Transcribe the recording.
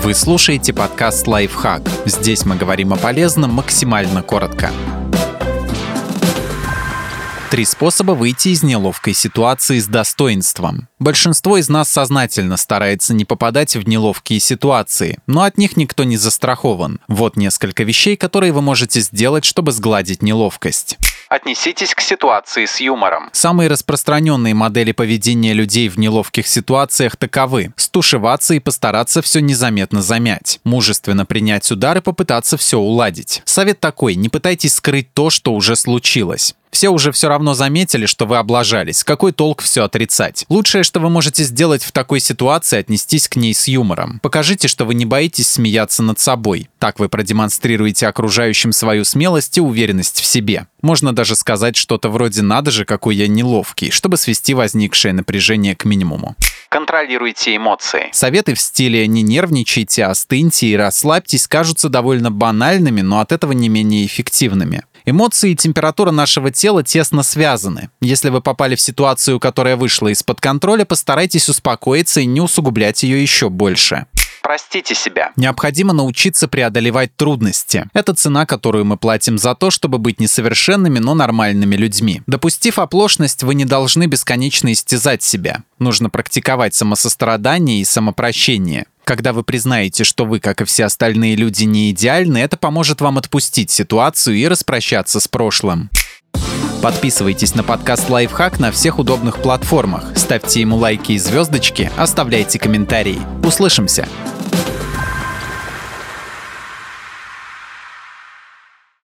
Вы слушаете подкаст «Лайфхак». Здесь мы говорим о полезном максимально коротко. Три способа выйти из неловкой ситуации с достоинством. Большинство из нас сознательно старается не попадать в неловкие ситуации, но от них никто не застрахован. Вот несколько вещей, которые вы можете сделать, чтобы сгладить неловкость. Отнеситесь к ситуации с юмором. Самые распространенные модели поведения людей в неловких ситуациях таковы. Стушеваться и постараться все незаметно замять. Мужественно принять удар и попытаться все уладить. Совет такой, не пытайтесь скрыть то, что уже случилось. Все уже все равно заметили, что вы облажались. Какой толк все отрицать? Лучшее, что вы можете сделать в такой ситуации, отнестись к ней с юмором. Покажите, что вы не боитесь смеяться над собой. Так вы продемонстрируете окружающим свою смелость и уверенность в себе. Можно даже сказать что-то вроде «надо же, какой я неловкий», чтобы свести возникшее напряжение к минимуму. Контролируйте эмоции. Советы в стиле «не нервничайте, остыньте и расслабьтесь» кажутся довольно банальными, но от этого не менее эффективными. Эмоции и температура нашего тела тесно связаны. Если вы попали в ситуацию, которая вышла из-под контроля, постарайтесь успокоиться и не усугублять ее еще больше. Простите себя. Необходимо научиться преодолевать трудности. Это цена, которую мы платим за то, чтобы быть несовершенными, но нормальными людьми. Допустив оплошность, вы не должны бесконечно истязать себя. Нужно практиковать самосострадание и самопрощение. Когда вы признаете, что вы, как и все остальные люди, не идеальны, это поможет вам отпустить ситуацию и распрощаться с прошлым. Подписывайтесь на подкаст «Лайфхак» на всех удобных платформах, ставьте ему лайки и звездочки, оставляйте комментарии. Услышимся!